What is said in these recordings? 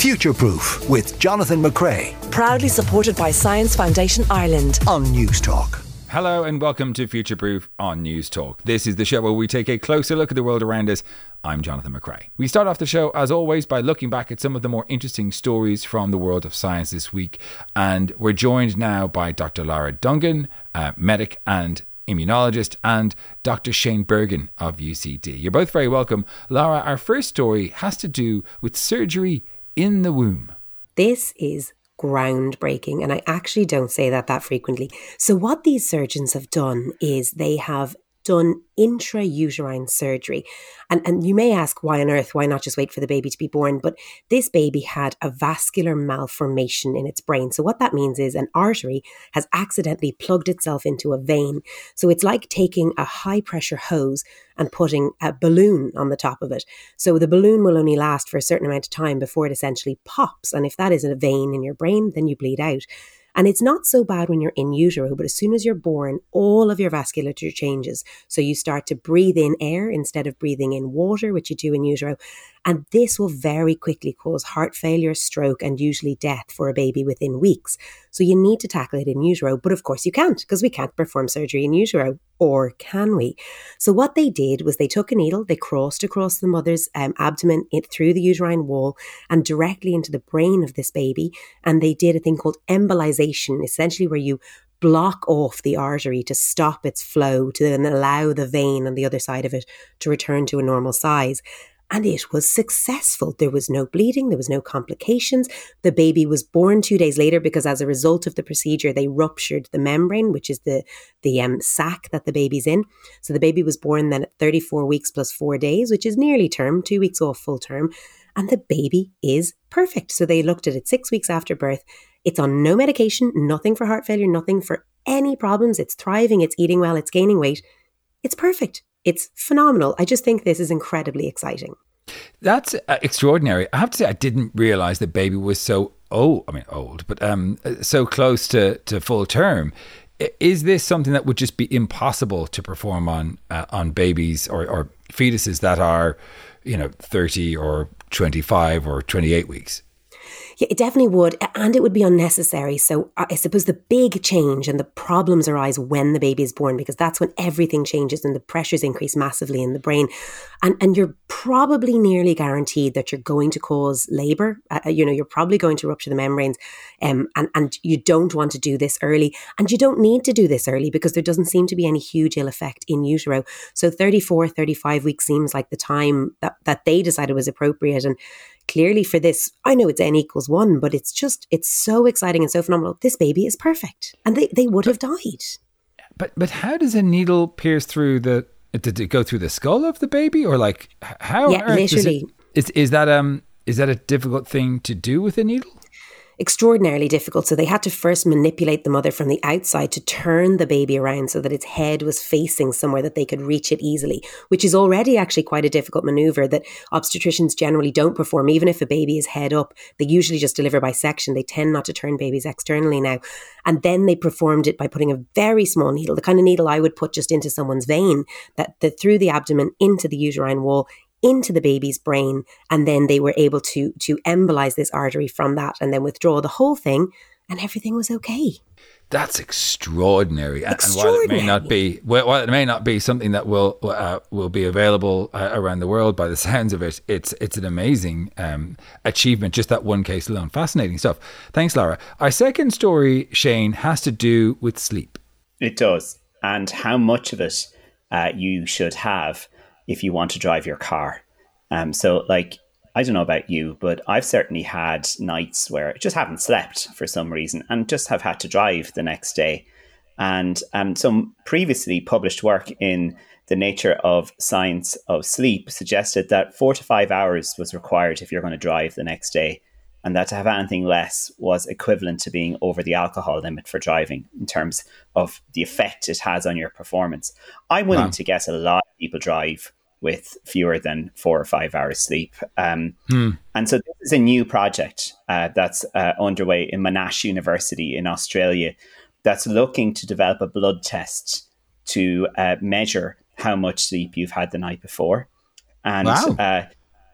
Future Proof with Jonathan McCrea. Proudly supported by Science Foundation Ireland on Newstalk. Hello and welcome to Future Proof on Newstalk. This is the show where we take a closer look at the world around us. I'm Jonathan McCrea. We start off the show, as always, by looking back at some of the more interesting stories from the world of science this week. And we're joined now by Dr. Lara Dungan, uh, medic and immunologist, and Dr. Shane Bergin of UCD. You're both very welcome. Lara, our first story has to do with surgery in the womb. This is groundbreaking, and I actually don't say that that frequently. So, what these surgeons have done is they have done intrauterine surgery. And, and you may ask, why on earth? Why not just wait for the baby to be born? But this baby had a vascular malformation in its brain. So, what that means is an artery has accidentally plugged itself into a vein. So, it's like taking a high pressure hose and putting a balloon on the top of it. So, the balloon will only last for a certain amount of time before it essentially pops. And if that is a vein in your brain, then you bleed out. And it's not so bad when you're in utero, but as soon as you're born, all of your vasculature changes. So you start to breathe in air instead of breathing in water, which you do in utero. And this will very quickly cause heart failure, stroke, and usually death for a baby within weeks. So you need to tackle it in utero. But of course, you can't because we can't perform surgery in utero. Or can we? So what they did was they took a needle, they crossed across the mother's um, abdomen it, through the uterine wall and directly into the brain of this baby. And they did a thing called embolization, essentially where you block off the artery to stop its flow to then allow the vein on the other side of it to return to a normal size and it was successful. There was no bleeding, there was no complications. The baby was born two days later because, as a result of the procedure, they ruptured the membrane, which is the the um, sac that the baby's in. So the baby was born then at 34 weeks plus four days, which is nearly term, two weeks off full term, and the baby is perfect. So they looked at it six weeks after birth. It's on no medication, nothing for heart failure, nothing for any problems. It's thriving, it's eating well, it's gaining weight. It's perfect. It's phenomenal. I just think this is incredibly exciting. That's uh, extraordinary. I have to say, I didn't realize that baby was so old. I mean, old, but um, so close to, to full term. Is this something that would just be impossible to perform on uh, on babies or, or fetuses that are, you know, thirty or twenty five or twenty eight weeks? Yeah, it definitely would. And it would be unnecessary. So I suppose the big change and the problems arise when the baby is born, because that's when everything changes and the pressures increase massively in the brain. And, and you're probably nearly guaranteed that you're going to cause labor. Uh, uh, you know, you're probably going to rupture the membranes. Um, and, and you don't want to do this early. And you don't need to do this early because there doesn't seem to be any huge ill effect in utero. So 34, 35 weeks seems like the time that, that they decided was appropriate. And clearly for this, I know it's n equals one, but it's just, it's so exciting and so phenomenal. This baby is perfect. And they, they would have died. But, but how does a needle pierce through the, did it go through the skull of the baby or like how? Yeah, literally. It, is, is that, um, is that a difficult thing to do with a needle? Extraordinarily difficult. So they had to first manipulate the mother from the outside to turn the baby around so that its head was facing somewhere that they could reach it easily, which is already actually quite a difficult maneuver that obstetricians generally don't perform. Even if a baby is head up, they usually just deliver by section. They tend not to turn babies externally now. And then they performed it by putting a very small needle, the kind of needle I would put just into someone's vein, that, that through the abdomen into the uterine wall into the baby's brain and then they were able to to embolize this artery from that and then withdraw the whole thing and everything was okay that's extraordinary. extraordinary. And while it may not be, while it may not be something that will uh, will be available uh, around the world, by the sounds of it, it's it's an amazing um, achievement. Just that one case alone, fascinating stuff. Thanks, Lara. Our second story, Shane, has to do with sleep. It does, and how much of it uh, you should have if you want to drive your car. Um, so, like, I don't know about you, but I've certainly had nights where I just haven't slept for some reason and just have had to drive the next day. And um, some previously published work in the Nature of Science of Sleep suggested that four to five hours was required if you're going to drive the next day, and that to have anything less was equivalent to being over the alcohol limit for driving in terms of the effect it has on your performance. I'm willing wow. to guess a lot of people drive with fewer than four or five hours sleep. Um, hmm. And so this is a new project uh, that's uh, underway in Monash University in Australia that's looking to develop a blood test to uh, measure how much sleep you've had the night before. And wow. Uh,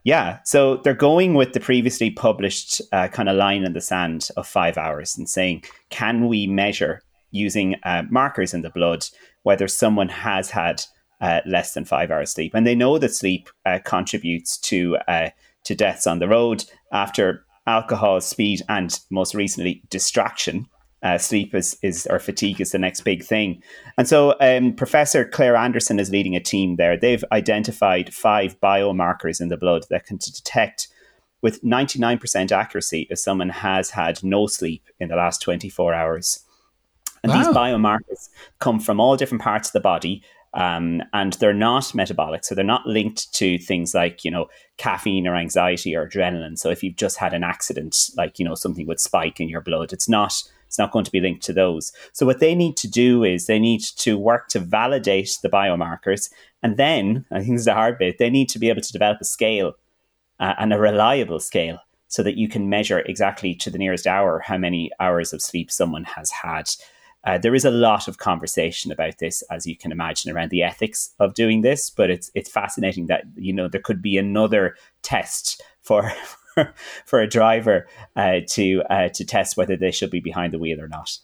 Yeah, so they're going with the previously published uh, kind of line in the sand of five hours and saying, can we measure using uh, markers in the blood whether someone has had uh, less than five hours sleep? And they know that sleep uh, contributes to uh, to deaths on the road after alcohol, speed, and most recently distraction. Uh, sleep is, is or fatigue is the next big thing. And so um, Professor Clare Anderson is leading a team there. They've identified five biomarkers in the blood that can detect with 99% accuracy if someone has had no sleep in the last 24 hours. And wow. these biomarkers come from all different parts of the body um, and they're not metabolic, so they're not linked to things like you know caffeine or anxiety or adrenaline. So if you've just had an accident, like you know something would spike in your blood, it's not it's not going to be linked to those. So what they need to do is they need to work to validate the biomarkers, and then I think this is the hard bit. They need to be able to develop a scale uh, and a reliable scale so that you can measure exactly to the nearest hour how many hours of sleep someone has had. Uh, there is a lot of conversation about this, as you can imagine, around the ethics of doing this. But it's it's fascinating that you know there could be another test for for a driver uh, to uh, to test whether they should be behind the wheel or not.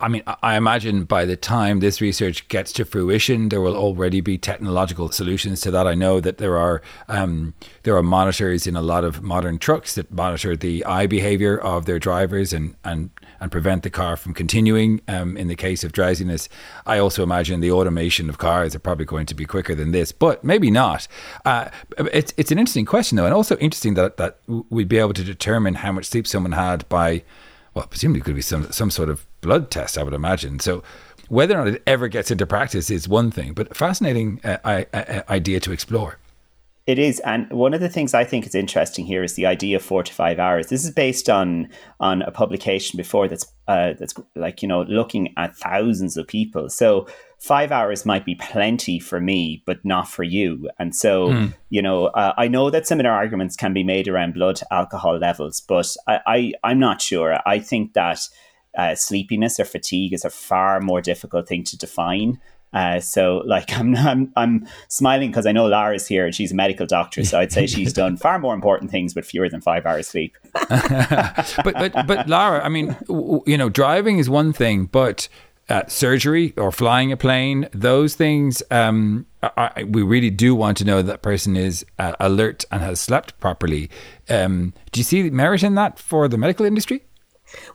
I mean, I imagine by the time this research gets to fruition, there will already be technological solutions to that. I know that there are um, there are monitors in a lot of modern trucks that monitor the eye behavior of their drivers and and and prevent the car from continuing. Um, in the case of drowsiness, I also imagine the automation of cars are probably going to be quicker than this, but maybe not. Uh, it's it's an interesting question though, and also interesting that that we'd be able to determine how much sleep someone had by well, presumably it could be some some sort of blood test, I would imagine. So whether or not it ever gets into practice is one thing, but fascinating uh, I, I, idea to explore. It is, and one of the things I think is interesting here is the idea of four to five hours. This is based on on a publication before that's uh, that's like you know looking at thousands of people. So five hours might be plenty for me, but not for you. And so mm. you know, uh, I know that similar arguments can be made around blood alcohol levels, but I, I I'm not sure. I think that uh, sleepiness or fatigue is a far more difficult thing to define. Uh, so, like, I'm I'm, I'm smiling because I know Lara's here and she's a medical doctor. So I'd say she's done far more important things with fewer than five hours sleep. but but but Lara, I mean, you know, driving is one thing, but uh, surgery or flying a plane, those things, um, I, we really do want to know that person is uh, alert and has slept properly. Um, do you see merit in that for the medical industry?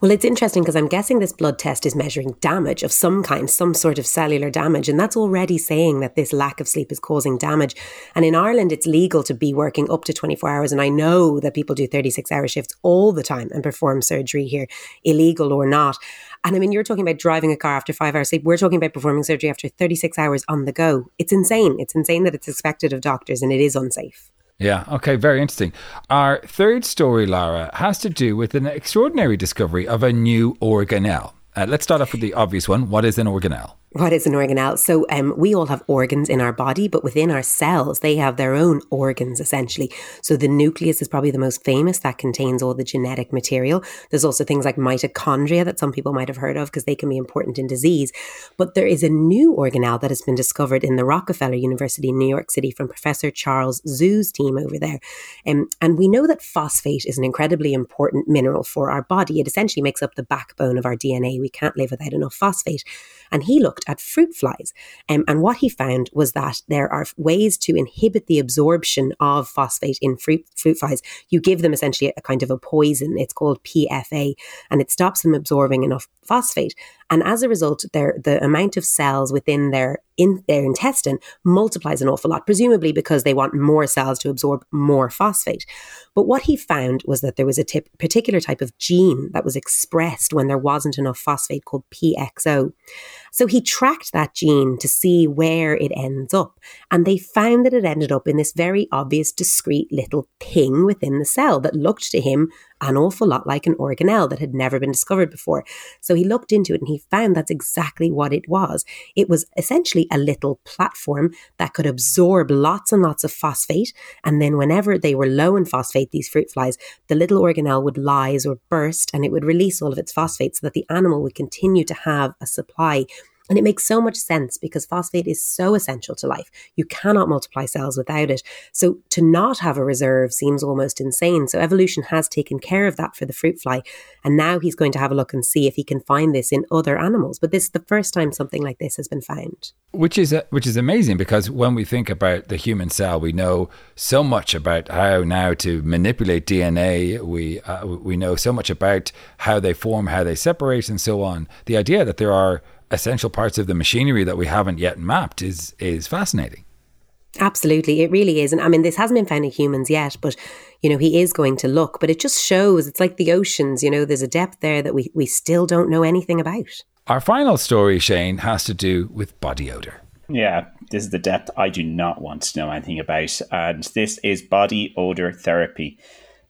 Well, it's interesting because I'm guessing this blood test is measuring damage of some kind, some sort of cellular damage. And that's already saying that this lack of sleep is causing damage. And in Ireland, it's legal to be working up to 24 hours. And I know that people do 36 hour shifts all the time and perform surgery here, illegal or not. And I mean, you're talking about driving a car after five hours sleep. We're talking about performing surgery after 36 hours on the go. It's insane. It's insane that it's expected of doctors and it is unsafe. Yeah, okay, very interesting. Our third story, Lara, has to do with an extraordinary discovery of a new organelle. Uh, let's start off with the obvious one. What is an organelle? What is an organelle? So um, we all have organs in our body, but within our cells, they have their own organs essentially. So the nucleus is probably the most famous that contains all the genetic material. There's also things like mitochondria that some people might have heard of because they can be important in disease. But there is a new organelle that has been discovered in the Rockefeller University in New York City from Professor Charles Xu's team over there. Um, and we know that phosphate is an incredibly important mineral for our body. It essentially makes up the backbone of our DNA. We can't live without enough phosphate. And he looked at fruit flies. Um, and what he found was that there are ways to inhibit the absorption of phosphate in fruit, fruit flies. You give them essentially a kind of a poison. It's called PFA, and it stops them absorbing enough phosphate. And as a result, their, the amount of cells within their in their intestine multiplies an awful lot, presumably because they want more cells to absorb more phosphate. But what he found was that there was a tip, particular type of gene that was expressed when there wasn't enough phosphate called PXO. So he tracked that gene to see where it ends up. And they found that it ended up in this very obvious, discrete little thing within the cell that looked to him an awful lot like an organelle that had never been discovered before. So he looked into it and he found that's exactly what it was. It was essentially a little platform that could absorb lots and lots of phosphate. And then whenever they were low in phosphate, these fruit flies, the little organelle would lyse or burst and it would release all of its phosphate so that the animal would continue to have a supply And it makes so much sense because phosphate is so essential to life. You cannot multiply cells without it. So to not have a reserve seems almost insane. So evolution has taken care of that for the fruit fly. And now he's going to have a look and see if he can find this in other animals. But this is the first time something like this has been found. Which is uh, which is amazing because when we think about the human cell, we know so much about how now to manipulate DNA. We uh, we know so much about how they form, how they separate, and so on. The idea that there are essential parts of the machinery that we haven't yet mapped is is fascinating. Absolutely, it really is. And I mean, this hasn't been found in humans yet, but you know, he is going to look. But it just shows it's like the oceans, you know, there's a depth there that we, we still don't know anything about. Our final story, Shane, has to do with body odor. Yeah, this is the depth I do not want to know anything about. And this is body odor therapy.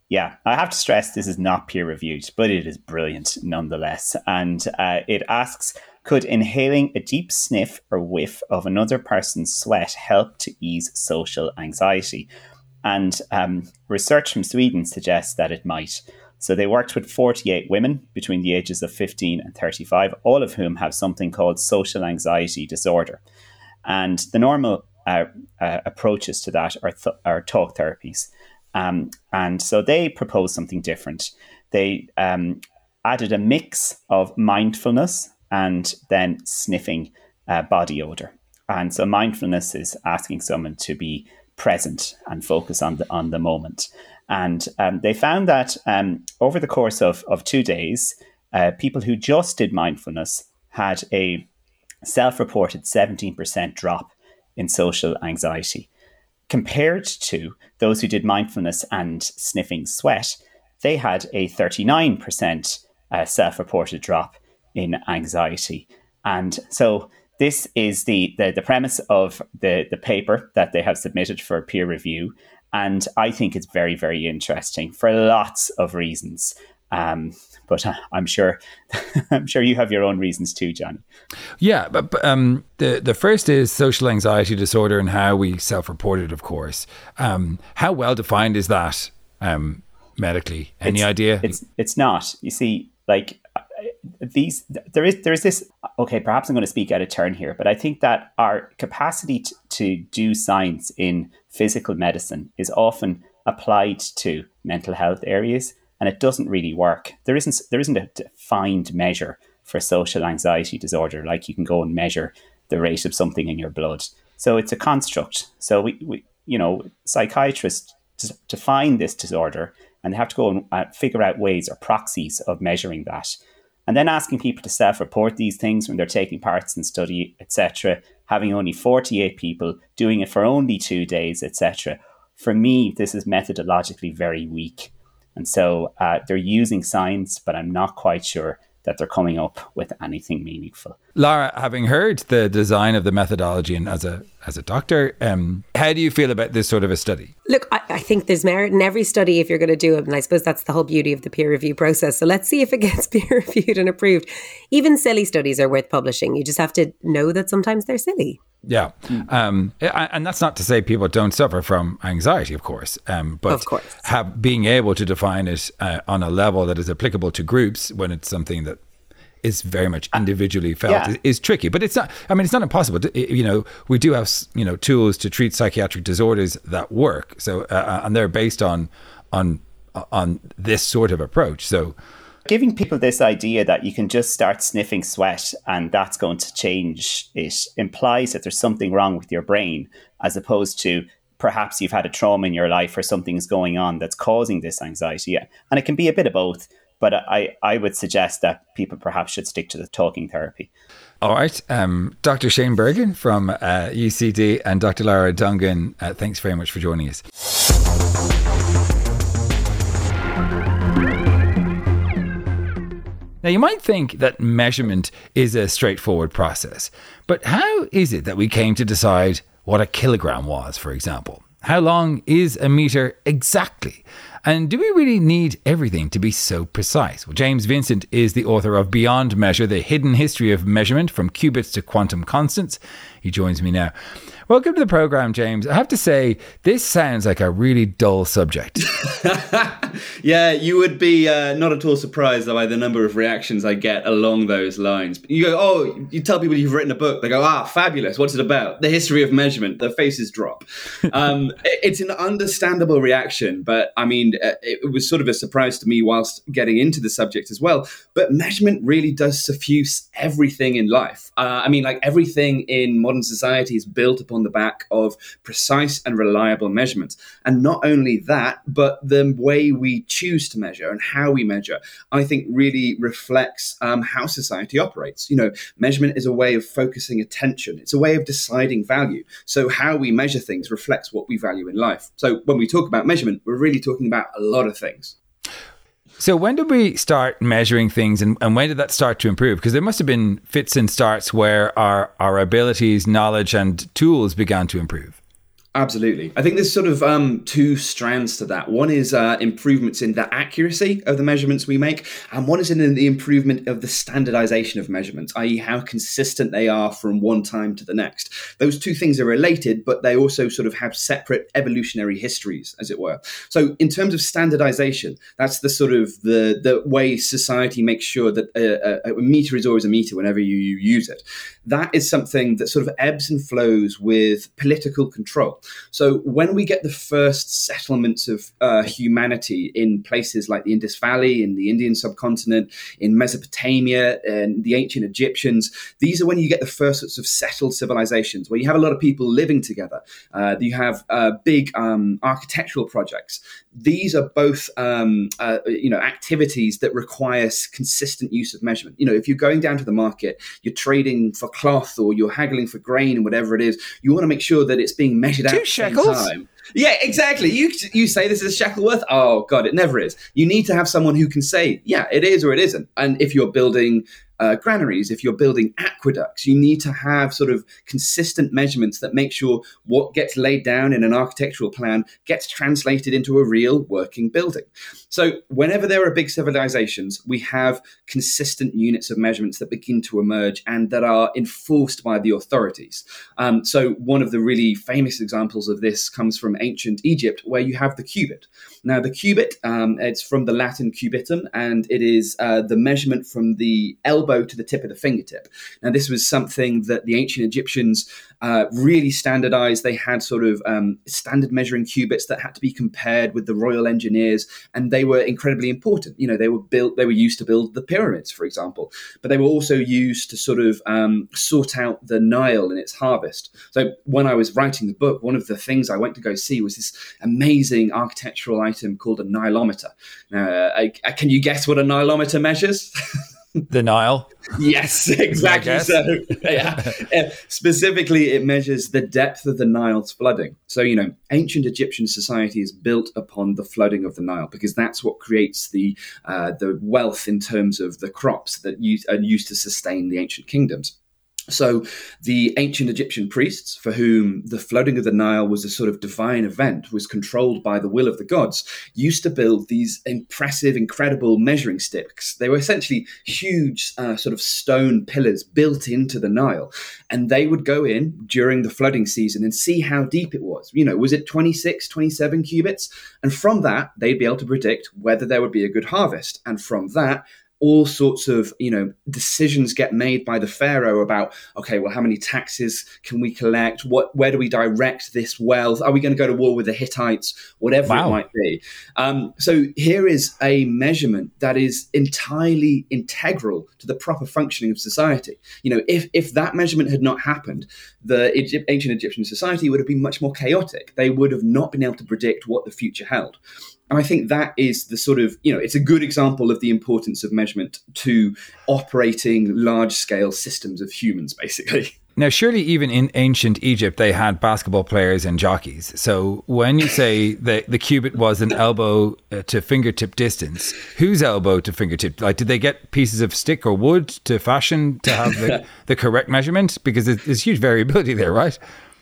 Yeah, I have to stress this is not peer reviewed, but it is brilliant nonetheless. And uh, it asks could inhaling a deep sniff or whiff of another person's sweat help to ease social anxiety? And um, research from Sweden suggests that it might. So they worked with 48 women between the ages of 15 and 35, all of whom have something called social anxiety disorder. And the normal uh, uh, approaches to that are, th- are talk therapies. Um, and so they proposed something different. They um, added a mix of mindfulness and then sniffing uh, body odor. And so mindfulness is asking someone to be present and focus on the on the moment. And um, they found that um, over the course of, of two days, uh, people who just did mindfulness had a self-reported 17% drop in social anxiety. Compared to those who did mindfulness and sniffing sweat, they had a 39% uh, self-reported drop in anxiety. And so this is the, the, the premise of the, the paper that they have submitted for peer review. And I think it's very, very interesting for lots of reasons. Um, but uh, I'm sure, I'm sure you have your own reasons too, Johnny. Yeah, but, but um, the the first is social anxiety disorder and how we self-report it. Of course, um, how well defined is that um, medically? Any it's, idea? It's it's not. You see, like these there is there is this okay perhaps i'm going to speak out of turn here but i think that our capacity to, to do science in physical medicine is often applied to mental health areas and it doesn't really work. There isn't there isn't a defined measure for social anxiety disorder like you can go and measure the rate of something in your blood. So it's a construct. So we, we you know psychiatrists define this disorder and they have to go and uh, figure out ways or proxies of measuring that and then asking people to self-report these things when they're taking parts in study, etc. Having only 48 people doing it for only two days, etc. For me, this is methodologically very weak. And so uh, they're using science, but I'm not quite sure that they're coming up with anything meaningful. Lara, having heard the design of the methodology and as a as a doctor, um, how do you feel about this sort of a study? Look, I, I think there's merit in every study if you're going to do it, and I suppose that's the whole beauty of the peer review process. So let's see if it gets peer reviewed and approved. Even silly studies are worth publishing. You just have to know that sometimes they're silly. Yeah, mm. um, and that's not to say people don't suffer from anxiety, of course. Um, but of course. Have, being able to define it uh, on a level that is applicable to groups when it's something that is very much individually felt yeah. is, is, tricky. But it's not. I mean, it's not impossible. You know, we do have you know tools to treat psychiatric disorders that work. So uh, uh and they're based on on on this sort of approach. So giving people this idea that you can just start sniffing sweat and that's going to change it implies that there's something wrong with your brain as opposed to perhaps you've had a trauma in your life or something's going on that's causing this anxiety and it can be a bit of both but I, I would suggest that people perhaps should stick to the talking therapy. All right. Um, Dr. Shane Bergin from uh, UCD and Dr. Lara Dungan, uh, thanks very much for joining us. Now, you might think that measurement is a straightforward process, but how is it that we came to decide what a kilogram was, for example? How long is a meter exactly? And do we really need everything to be so precise? Well, James Vincent is the author of Beyond Measure The Hidden History of Measurement from Cubits to Quantum Constants. He joins me now. Welcome to the program, James. I have to say, this sounds like a really dull subject. yeah, you would be uh, not at all surprised by the number of reactions I get along those lines. You go, oh, you tell people you've written a book. They go, ah, fabulous. What's it about? The history of measurement. Their faces drop. Um, it's an understandable reaction, but I mean, uh, it was sort of a surprise to me whilst getting into the subject as well. But measurement really does suffuse everything in life. Uh, I mean, like everything in modern society is built upon the back of precise and reliable measurements. And not only that, but the way we choose to measure and how we measure, I think really reflects um, how society operates. You know, measurement is a way of focusing attention, it's a way of deciding value. So, how we measure things reflects what we value in life. So, when we talk about measurement, we're really talking about a lot of things. So when did we start measuring things and, and when did that start to improve? Because there must have been fits and starts where our, our abilities, knowledge, and tools began to improve. Absolutely. I think there's sort of um, two strands to that. One is uh, improvements in the accuracy of the measurements we make, and one is in the improvement of the standardization of measurements, i.e., how consistent they are from one time to the next. Those two things are related, but they also sort of have separate evolutionary histories, as it were. So, in terms of standardization, that's the sort of the the way society makes sure that a, a, a meter is always a meter whenever you, you use it. That is something that sort of ebbs and flows with political control. So when we get the first settlements of uh, humanity in places like the Indus Valley, in the Indian subcontinent, in Mesopotamia, and the ancient Egyptians, these are when you get the first sorts of settled civilizations where you have a lot of people living together. Uh, you have uh, big um, architectural projects. These are both, um, uh, you know, activities that require consistent use of measurement. You know, if you're going down to the market, you're trading for cloth or you're haggling for grain and whatever it is, you want to make sure that it's being measured Two shekels. Yeah, exactly. You you say this is a shekel worth? Oh god, it never is. You need to have someone who can say, yeah, it is or it isn't. And if you're building uh, granaries, if you're building aqueducts, you need to have sort of consistent measurements that make sure what gets laid down in an architectural plan gets translated into a real working building. So, whenever there are big civilizations, we have consistent units of measurements that begin to emerge and that are enforced by the authorities. Um, so, one of the really famous examples of this comes from ancient Egypt, where you have the cubit. Now, the cubit, um, it's from the Latin cubitum, and it is uh, the measurement from the elbow to the tip of the fingertip. Now, this was something that the ancient Egyptians uh, really standardized. They had sort of um, standard measuring cubits that had to be compared with the royal engineers, and they were incredibly important. You know, they were built, they were used to build the pyramids, for example, but they were also used to sort of um, sort out the Nile and its harvest. So when I was writing the book, one of the things I went to go see was this amazing architectural item called a Nilometer. Now, I, I, can you guess what a Nilometer measures? the Nile. Yes, exactly. So, yeah. Specifically, it measures the depth of the Nile's flooding. So, you know, ancient Egyptian society is built upon the flooding of the Nile because that's what creates the uh, the wealth in terms of the crops that use, are used to sustain the ancient kingdoms. So, the ancient Egyptian priests, for whom the flooding of the Nile was a sort of divine event, was controlled by the will of the gods, used to build these impressive, incredible measuring sticks. They were essentially huge, uh, sort of stone pillars built into the Nile. And they would go in during the flooding season and see how deep it was. You know, was it 26, 27 cubits? And from that, they'd be able to predict whether there would be a good harvest. And from that, all sorts of you know decisions get made by the pharaoh about okay well how many taxes can we collect? What where do we direct this wealth? Are we going to go to war with the hittites? Whatever wow. it might be. Um, so here is a measurement that is entirely integral to the proper functioning of society. You know if if that measurement had not happened the Egypt, ancient egyptian society would have been much more chaotic. They would have not been able to predict what the future held and I think that is the sort of, you know, it's a good example of the importance of measurement to operating large scale systems of humans, basically. Now, surely even in ancient Egypt, they had basketball players and jockeys. So when you say that the cubit was an elbow uh, to fingertip distance, whose elbow to fingertip? Like, did they get pieces of stick or wood to fashion to have the, the correct measurement? Because there's huge variability there, right?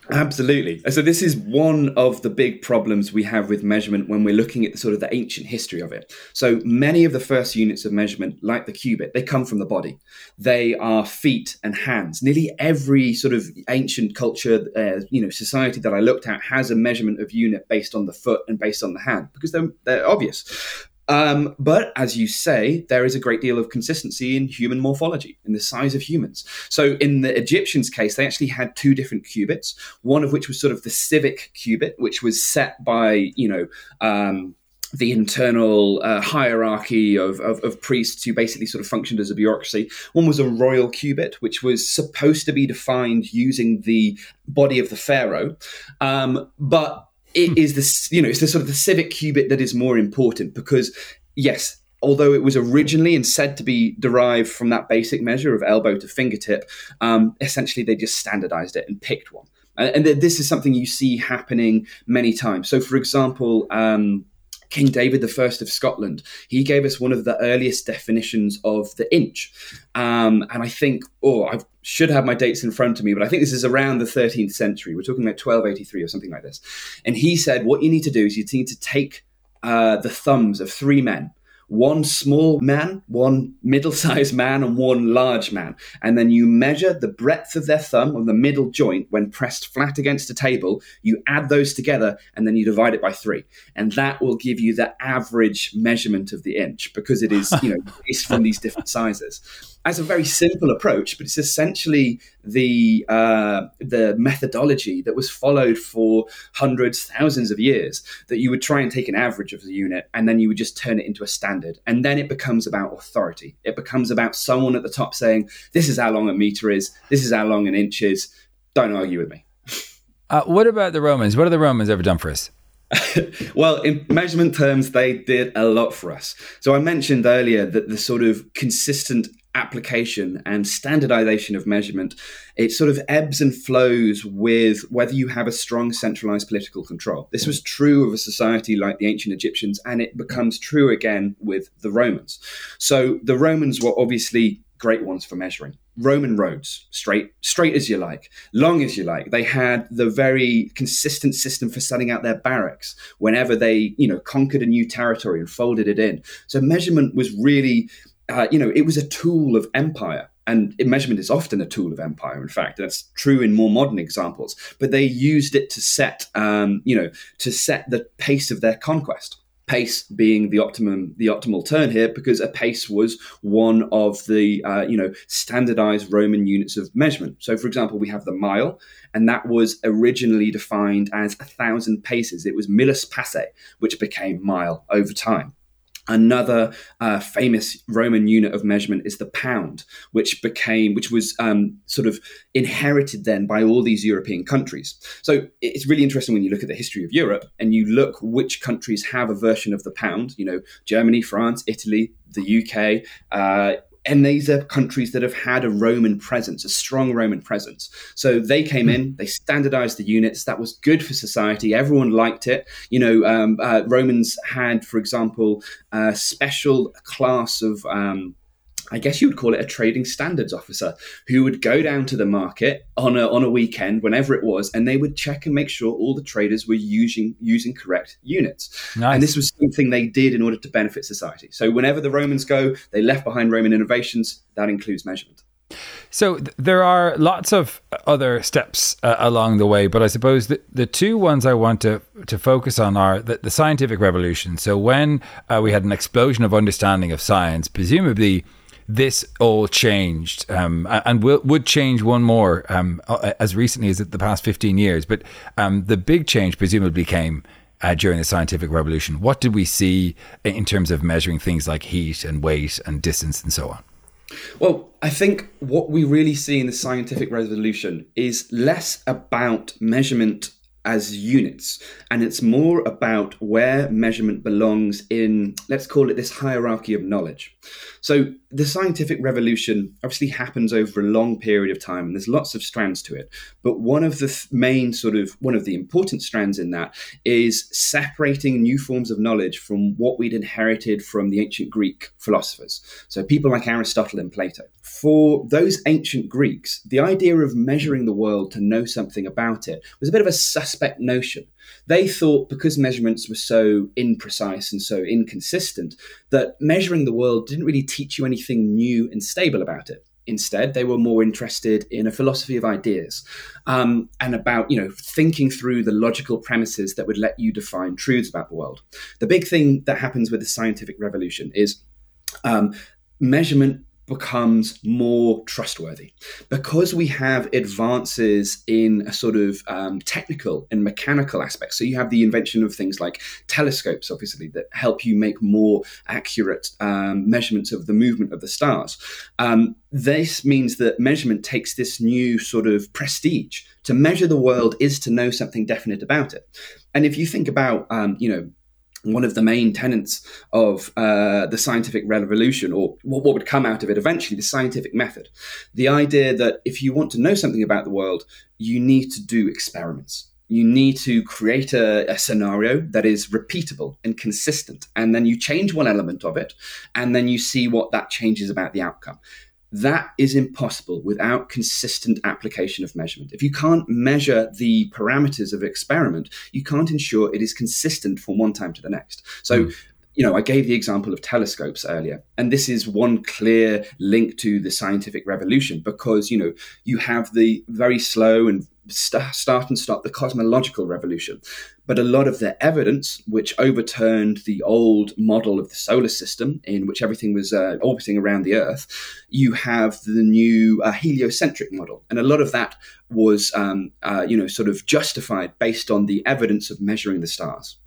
Absolutely. So this is one of the big problems we have with measurement when we're looking at sort of the ancient history of it. So many of the first units of measurement, like the cubit, they come from the body. They are feet and hands. Nearly every sort of ancient culture, uh, you know, society that I looked at has a measurement of unit based on the foot and based on the hand because they're, they're obvious. Um, but as you say, there is a great deal of consistency in human morphology, in the size of humans. So in the Egyptians' case, they actually had two different cubits, one of which was sort of the civic cubit, which was set by, you know, um, the internal uh, hierarchy of, of, of, priests who basically sort of functioned as a bureaucracy. One was a royal cubit, which was supposed to be defined using the body of the pharaoh. Um, but it is this, you know, it's the sort of the civic cubit that is more important because, yes, although it was originally and said to be derived from that basic measure of elbow to fingertip, um, essentially they just standardized it and picked one. And, and, this is something you see happening many times. So, for example, um, King David I of Scotland, he gave us one of the earliest definitions of the inch. Um, and I think, oh, I should have my dates in front of me, but I think this is around the 13th century. We're talking about 1283 or something like this. And he said, what you need to do is you need to take uh, the thumbs of three men one small man, one middle sized man, and one large man. And then you measure the breadth of their thumb on the middle joint when pressed flat against a table. You add those together and then you divide it by three. And that will give you the average measurement of the inch because it is, you know, based from these different sizes as a very simple approach, but it's essentially the uh, the methodology that was followed for hundreds, thousands of years. That you would try and take an average of the unit, and then you would just turn it into a standard, and then it becomes about authority. It becomes about someone at the top saying, "This is how long a meter is. This is how long an inch is." Don't argue with me. Uh, what about the Romans? What have the Romans ever done for us? well, in measurement terms, they did a lot for us. So I mentioned earlier that the sort of consistent application and standardization of measurement, it sort of ebbs and flows with whether you have a strong centralized political control. This was true of a society like the ancient Egyptians, and it becomes true again with the Romans. So the Romans were obviously great ones for measuring. Roman roads, straight, straight as you like, long as you like. They had the very consistent system for setting out their barracks whenever they, you know, conquered a new territory and folded it in. So measurement was really uh, you know, it was a tool of empire. And measurement is often a tool of empire. In fact, that's true in more modern examples. But they used it to set, um, you know, to set the pace of their conquest pace being the optimum the optimal turn here because a pace was one of the uh, you know standardized roman units of measurement so for example we have the mile and that was originally defined as a thousand paces it was millis passe which became mile over time Another uh, famous Roman unit of measurement is the pound, which became, which was um, sort of inherited then by all these European countries. So it's really interesting when you look at the history of Europe and you look which countries have a version of the pound. You know, Germany, France, Italy, the UK, uh, and these are countries that have had a Roman presence, a strong Roman presence. So they came in, they standardized the units. That was good for society. Everyone liked it. You know, um, uh, Romans had, for example, a special class of um, I guess you would call it a trading standards officer who would go down to the market on a on a weekend, whenever it was, and they would check and make sure all the traders were using using correct units. Nice. And this was something they did in order to benefit society. So whenever the Romans go, they left behind Roman innovations. That includes measurement. So th- there are lots of other steps uh, along the way, but I suppose the, the two ones I want to to focus on are the, the scientific revolution. So when uh, we had an explosion of understanding of science, presumably this all changed um, and will, would change one more um, as recently as the past 15 years. But um, the big change presumably came uh, during the scientific revolution. What did we see in terms of measuring things like heat and weight and distance and so on? Well, I think what we really see in the scientific revolution is less about measurement as units. And it's more about where measurement belongs in, let's call it this hierarchy of knowledge. So the scientific revolution obviously happens over a long period of time, and there's lots of strands to it. But one of the th- main sort of one of the important strands in that is separating new forms of knowledge from what we'd inherited from the ancient Greek philosophers. So people like Aristotle and Plato. For those ancient Greeks, the idea of measuring the world to know something about it was a bit of a suspect notion. They thought because measurements were so imprecise and so inconsistent that measuring the world didn't really teach you anything new and stable about it. Instead, they were more interested in a philosophy of ideas um, and about, you know, thinking through the logical premises that would let you define truths about the world. The big thing that happens with the scientific revolution is um, measurement becomes more trustworthy because we have advances in a sort of um, technical and mechanical aspect. So you have the invention of things like telescopes, obviously, that help you make more accurate um, measurements of the movement of the stars. Um, this means that measurement takes this new sort of prestige. To measure the world is to know something definite about it. And if you think about, um, you know, one of the main tenets of uh, the scientific revolution, or what, would come out of it eventually, the scientific method. The idea that if you want to know something about the world, you need to do experiments. You need to create a, a, scenario that is repeatable and consistent. And then you change one element of it, and then you see what that changes about the outcome. That is impossible without consistent application of measurement. If you can't measure the parameters of experiment, you can't ensure it is consistent from one time to the next. So, mm. you know, I gave the example of telescopes earlier, and this is one clear link to the scientific revolution because, you know, you have the very slow and start and stop the cosmological revolution. But a lot of the evidence, which overturned the old model of the solar system, in which everything was uh, orbiting around the Earth, you have the new uh, heliocentric model, and a lot of that was, um, uh, you know, sort of justified based on the evidence of measuring the stars.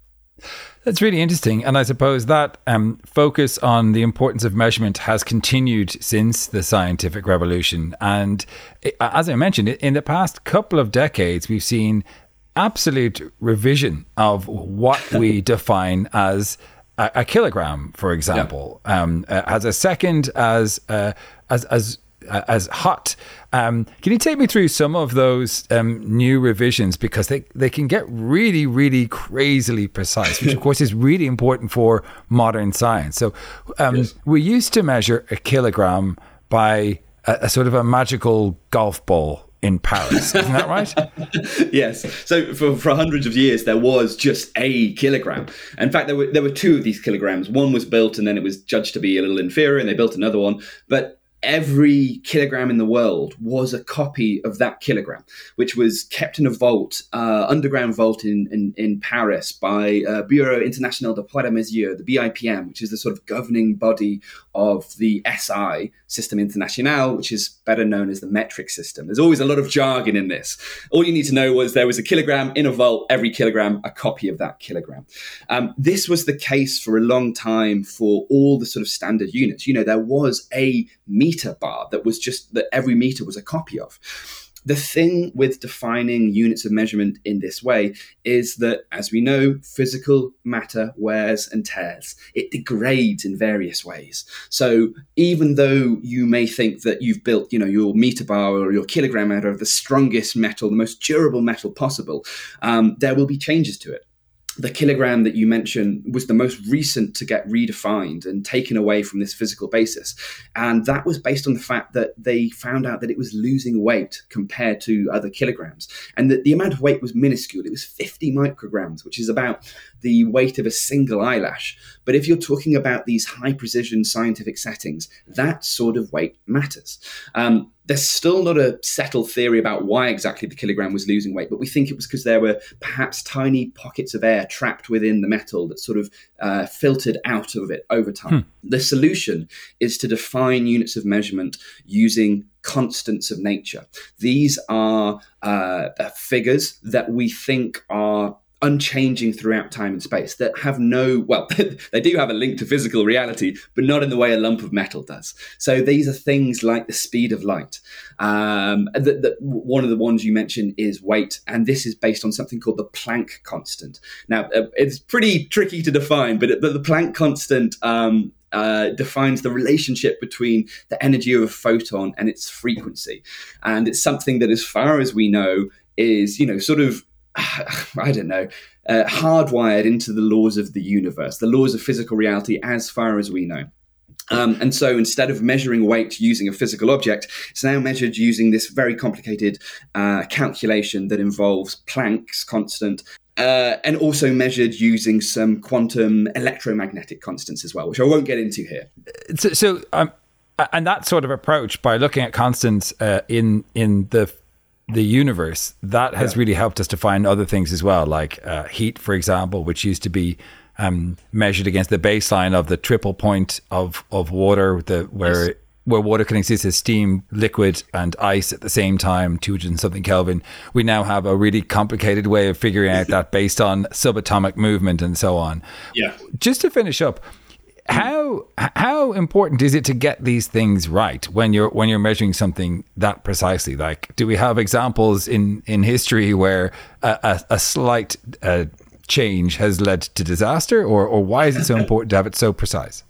That's really interesting. And I suppose that um, focus on the importance of measurement has continued since the scientific revolution. And as I mentioned, in the past couple of decades, we've seen absolute revision of what we define as a, a kilogram, for example, yeah. um, uh, as a second, as, uh, as, as as hot. Um, can you take me through some of those um, new revisions because they, they can get really, really crazily precise, which of course is really important for modern science. So um, yes. we used to measure a kilogram by a, a sort of a magical golf ball in Paris. Isn't that right? yes. So for, for hundreds of years, there was just a kilogram. In fact, there were there were two of these kilograms. One was built, and then it was judged to be a little inferior, and they built another one. But every kilogram in the world was a copy of that kilogram, which was kept in a vault, uh, underground vault in, in, in Paris by uh, Bureau International de Poids de Mesure, the BIPM, which is the sort of governing body of the SI, System International, which is better known as the metric system. There's always a lot of jargon in this. All you need to know was there was a kilogram in a vault, every kilogram, a copy of that kilogram. Um, this was the case for a long time for all the sort of standard units. You know, there was a meter bar that was just that every meter was a copy of. The thing with defining units of measurement in this way is that, as we know, physical matter wears and tears. It degrades in various ways. So even though you may think that you've built, you know, your meter bar or your kilogram out of the strongest metal, the most durable metal possible, um, there will be changes to it the kilogram that you mentioned was the most recent to get redefined and taken away from this physical basis. And that was based on the fact that they found out that it was losing weight compared to other kilograms. And that the amount of weight was minuscule. It was 50 micrograms, which is about the weight of a single eyelash. But if you're talking about these high precision scientific settings, that sort of weight matters. Um, there's still not a settled theory about why exactly the kilogram was losing weight, but we think it was because there were perhaps tiny pockets of air trapped within the metal that sort of uh, filtered out of it over time. Hmm. The solution is to define units of measurement using constants of nature. These are uh, figures that we think are unchanging throughout time and space that have no well they do have a link to physical reality but not in the way a lump of metal does. So these are things like the speed of light. Um, one of the ones you mentioned is weight and this is based on something called the planck constant. Now uh, it's pretty tricky to define but the, the planck constant um, uh, defines the relationship between the energy of a photon and its frequency. And it's something that, as far as we know, is, you know, sort of I don't know, uh, hardwired into the laws of the universe, the laws of physical reality, as far as we know. Um, and so instead of measuring weight using a physical object, it's now measured using this very complicated uh, calculation that involves Planck's constant. Uh, and also measured using some quantum electromagnetic constants as well, which I won't get into here. So, so um, and that sort of approach by looking at constants uh, in in the the universe, that has yeah. really helped us to find other things as well, like uh, heat, for example, which used to be um, measured against the baseline of the triple point of of water, the where. Yes. Where water can exist as steam, liquid, and ice at the same time, 200 and something Kelvin. We now have a really complicated way of figuring out that based on subatomic movement and so on. Yeah. Just to finish up, how how important is it to get these things right when you're when you're measuring something that precisely? Like, do we have examples in in history where a, a, a slight uh, change has led to disaster, or or why is it so important to have it so precise?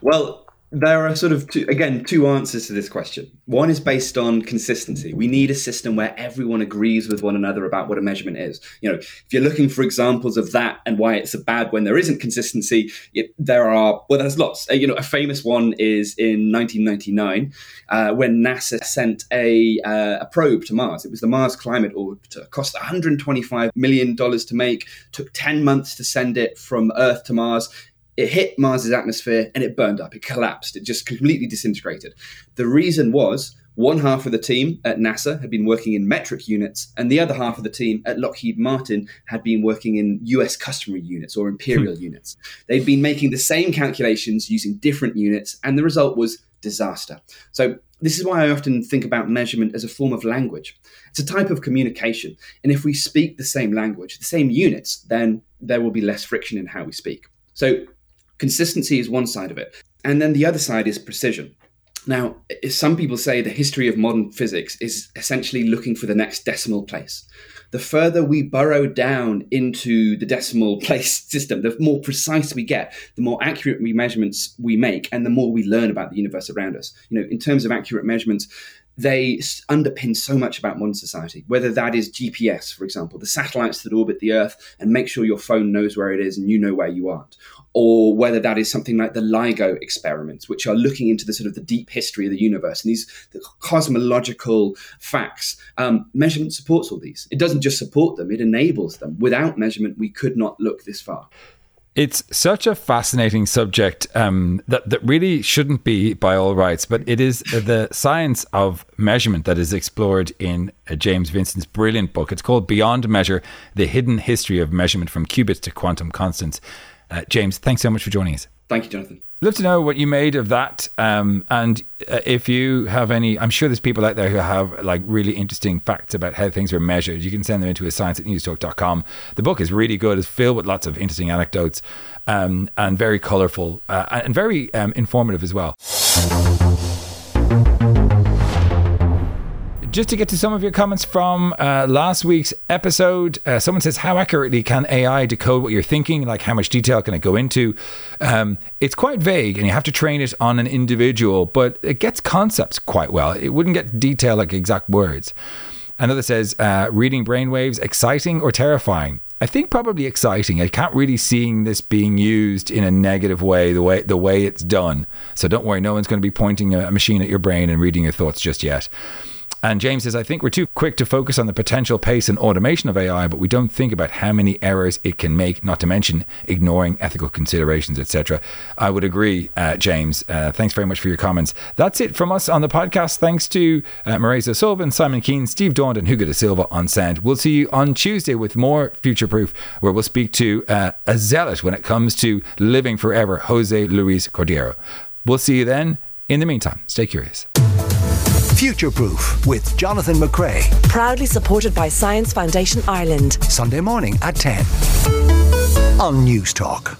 Well, there are sort of two, again two answers to this question. One is based on consistency. We need a system where everyone agrees with one another about what a measurement is. You know, if you're looking for examples of that and why it's bad when there isn't consistency, it, there are well, there's lots. Uh, you know, a famous one is in 1999 uh, when NASA sent a uh, a probe to Mars. It was the Mars Climate Orbiter. Cost 125 million dollars to make. Took 10 months to send it from Earth to Mars it hit Mars's atmosphere and it burned up. It collapsed. It just completely disintegrated. The reason was one half of the team at NASA had been working in metric units, and the other half of the team at Lockheed Martin had been working in US customary units or imperial hmm. units. They'd been making the same calculations using different units, and the result was disaster. So, this is why I often think about measurement as a form of language. It's a type of communication. And if we speak the same language, the same units, then there will be less friction in how we speak. So, Consistency is one side of it. And then the other side is precision. Now, some people say the history of modern physics is essentially looking for the next decimal place. The further we burrow down into the decimal place system, the more precise we get, the more accurate measurements we make, and the more we learn about the universe around us. You know, in terms of accurate measurements, they underpin so much about modern society, whether that is GPS, for example, the satellites that orbit the Earth and make sure your phone knows where it is and you know where you aren't, or whether that is something like the LIGO experiments, which are looking into the sort of the deep history of the universe and these the cosmological facts. Um, measurement supports all these. It doesn't just support them; it enables them. Without measurement, we could not look this far. It's such a fascinating subject um, that that really shouldn't be by all rights, but it is the science of measurement that is explored in uh, James Vincent's brilliant book. It's called Beyond Measure: The Hidden History of Measurement from Cubits to Quantum Constants. Uh, James, thanks so much for joining us. Thank you, Jonathan. Love to know what you made of that, um, and uh, if you have any, I'm sure there's people out there who have like really interesting facts about how things are measured. You can send them into a science at newstalk.com. The book is really good; it's filled with lots of interesting anecdotes um, and very colourful uh, and very um, informative as well. Just to get to some of your comments from uh, last week's episode, uh, someone says, How accurately can AI decode what you're thinking? Like, how much detail can it go into? Um, it's quite vague, and you have to train it on an individual, but it gets concepts quite well. It wouldn't get detail like exact words. Another says, uh, Reading brainwaves, exciting or terrifying? I think probably exciting. I can't really seeing this being used in a negative way, the way the way it's done. So don't worry, no one's going to be pointing a machine at your brain and reading your thoughts just yet. And James says, I think we're too quick to focus on the potential pace and automation of AI, but we don't think about how many errors it can make, not to mention ignoring ethical considerations, etc. I would agree, uh, James. Uh, thanks very much for your comments. That's it from us on the podcast. Thanks to uh, Marisa Sullivan, Simon Keane, Steve Daund, and Hugo de Silva on sound. We'll see you on Tuesday with more Future Proof, where we'll speak to uh, a zealot when it comes to living forever, Jose Luis Cordeiro. We'll see you then. In the meantime, stay curious. Future Proof with Jonathan McCrea. Proudly supported by Science Foundation Ireland. Sunday morning at 10 on Newstalk.